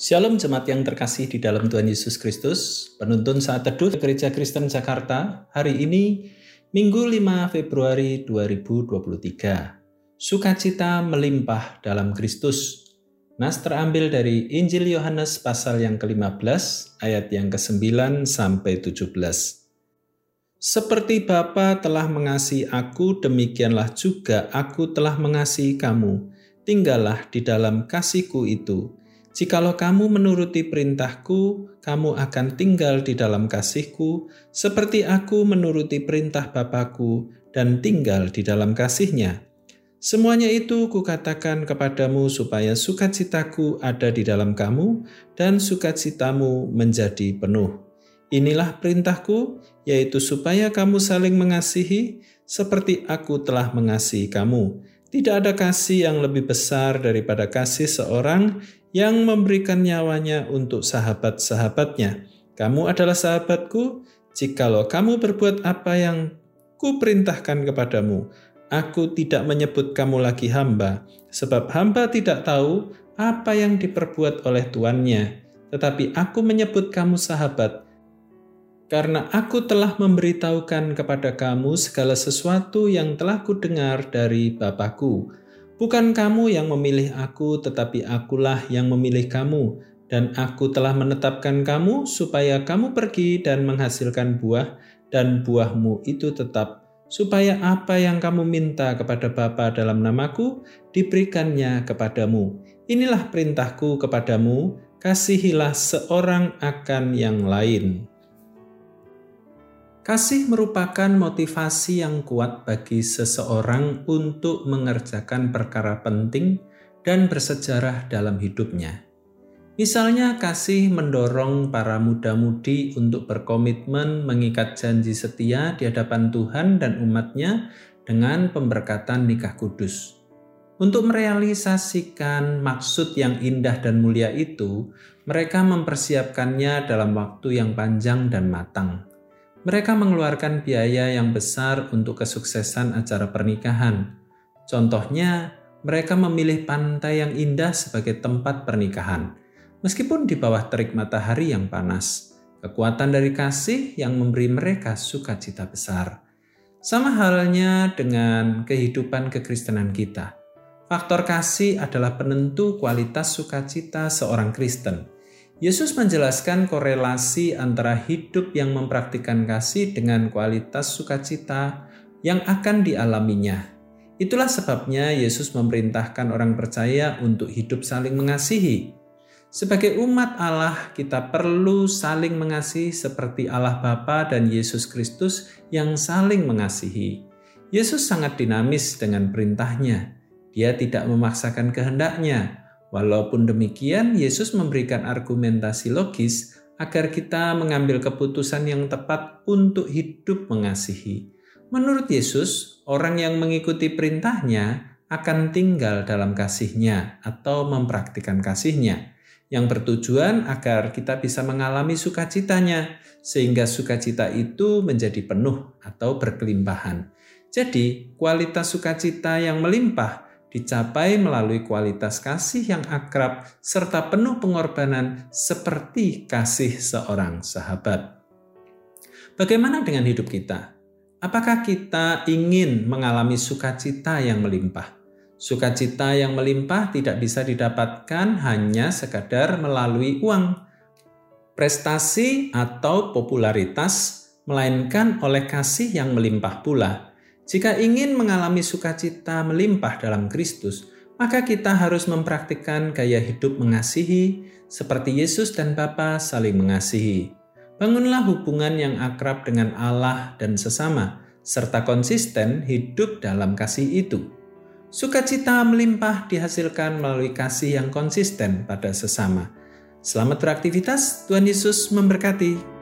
Shalom jemaat yang terkasih di dalam Tuhan Yesus Kristus, penuntun saat teduh Gereja Kristen Jakarta, hari ini Minggu 5 Februari 2023. Sukacita melimpah dalam Kristus. Nas terambil dari Injil Yohanes pasal yang ke-15 ayat yang ke-9 sampai 17. Seperti Bapa telah mengasihi aku, demikianlah juga aku telah mengasihi kamu. Tinggallah di dalam kasihku itu Jikalau kamu menuruti perintahku, kamu akan tinggal di dalam kasihku, seperti aku menuruti perintah Bapakku dan tinggal di dalam kasihnya. Semuanya itu kukatakan kepadamu supaya sukacitaku ada di dalam kamu dan sukacitamu menjadi penuh. Inilah perintahku, yaitu supaya kamu saling mengasihi seperti aku telah mengasihi kamu. Tidak ada kasih yang lebih besar daripada kasih seorang yang memberikan nyawanya untuk sahabat-sahabatnya. Kamu adalah sahabatku, jikalau kamu berbuat apa yang kuperintahkan kepadamu. Aku tidak menyebut kamu lagi hamba, sebab hamba tidak tahu apa yang diperbuat oleh tuannya. Tetapi aku menyebut kamu sahabat, karena aku telah memberitahukan kepada kamu segala sesuatu yang telah kudengar dari Bapakku. Bukan kamu yang memilih aku, tetapi akulah yang memilih kamu, dan aku telah menetapkan kamu supaya kamu pergi dan menghasilkan buah, dan buahmu itu tetap, supaya apa yang kamu minta kepada Bapa dalam namaku diberikannya kepadamu. Inilah perintahku kepadamu, kasihilah seorang akan yang lain. Kasih merupakan motivasi yang kuat bagi seseorang untuk mengerjakan perkara penting dan bersejarah dalam hidupnya. Misalnya, kasih mendorong para muda-mudi untuk berkomitmen mengikat janji setia di hadapan Tuhan dan umatnya dengan pemberkatan nikah kudus. Untuk merealisasikan maksud yang indah dan mulia itu, mereka mempersiapkannya dalam waktu yang panjang dan matang. Mereka mengeluarkan biaya yang besar untuk kesuksesan acara pernikahan. Contohnya, mereka memilih pantai yang indah sebagai tempat pernikahan, meskipun di bawah terik matahari yang panas. Kekuatan dari kasih yang memberi mereka sukacita besar. Sama halnya dengan kehidupan kekristenan kita. Faktor kasih adalah penentu kualitas sukacita seorang Kristen. Yesus menjelaskan korelasi antara hidup yang mempraktikkan kasih dengan kualitas sukacita yang akan dialaminya. Itulah sebabnya Yesus memerintahkan orang percaya untuk hidup saling mengasihi. Sebagai umat Allah, kita perlu saling mengasihi seperti Allah Bapa dan Yesus Kristus yang saling mengasihi. Yesus sangat dinamis dengan perintahnya. Dia tidak memaksakan kehendaknya, Walaupun demikian, Yesus memberikan argumentasi logis agar kita mengambil keputusan yang tepat untuk hidup mengasihi. Menurut Yesus, orang yang mengikuti perintahnya akan tinggal dalam kasihnya atau mempraktikkan kasihnya yang bertujuan agar kita bisa mengalami sukacitanya sehingga sukacita itu menjadi penuh atau berkelimpahan. Jadi, kualitas sukacita yang melimpah dicapai melalui kualitas kasih yang akrab serta penuh pengorbanan seperti kasih seorang sahabat. Bagaimana dengan hidup kita? Apakah kita ingin mengalami sukacita yang melimpah? Sukacita yang melimpah tidak bisa didapatkan hanya sekadar melalui uang, prestasi atau popularitas, melainkan oleh kasih yang melimpah pula jika ingin mengalami sukacita melimpah dalam Kristus, maka kita harus mempraktikkan gaya hidup mengasihi seperti Yesus dan Bapa saling mengasihi. Bangunlah hubungan yang akrab dengan Allah dan sesama, serta konsisten hidup dalam kasih itu. Sukacita melimpah dihasilkan melalui kasih yang konsisten pada sesama. Selamat beraktivitas, Tuhan Yesus memberkati.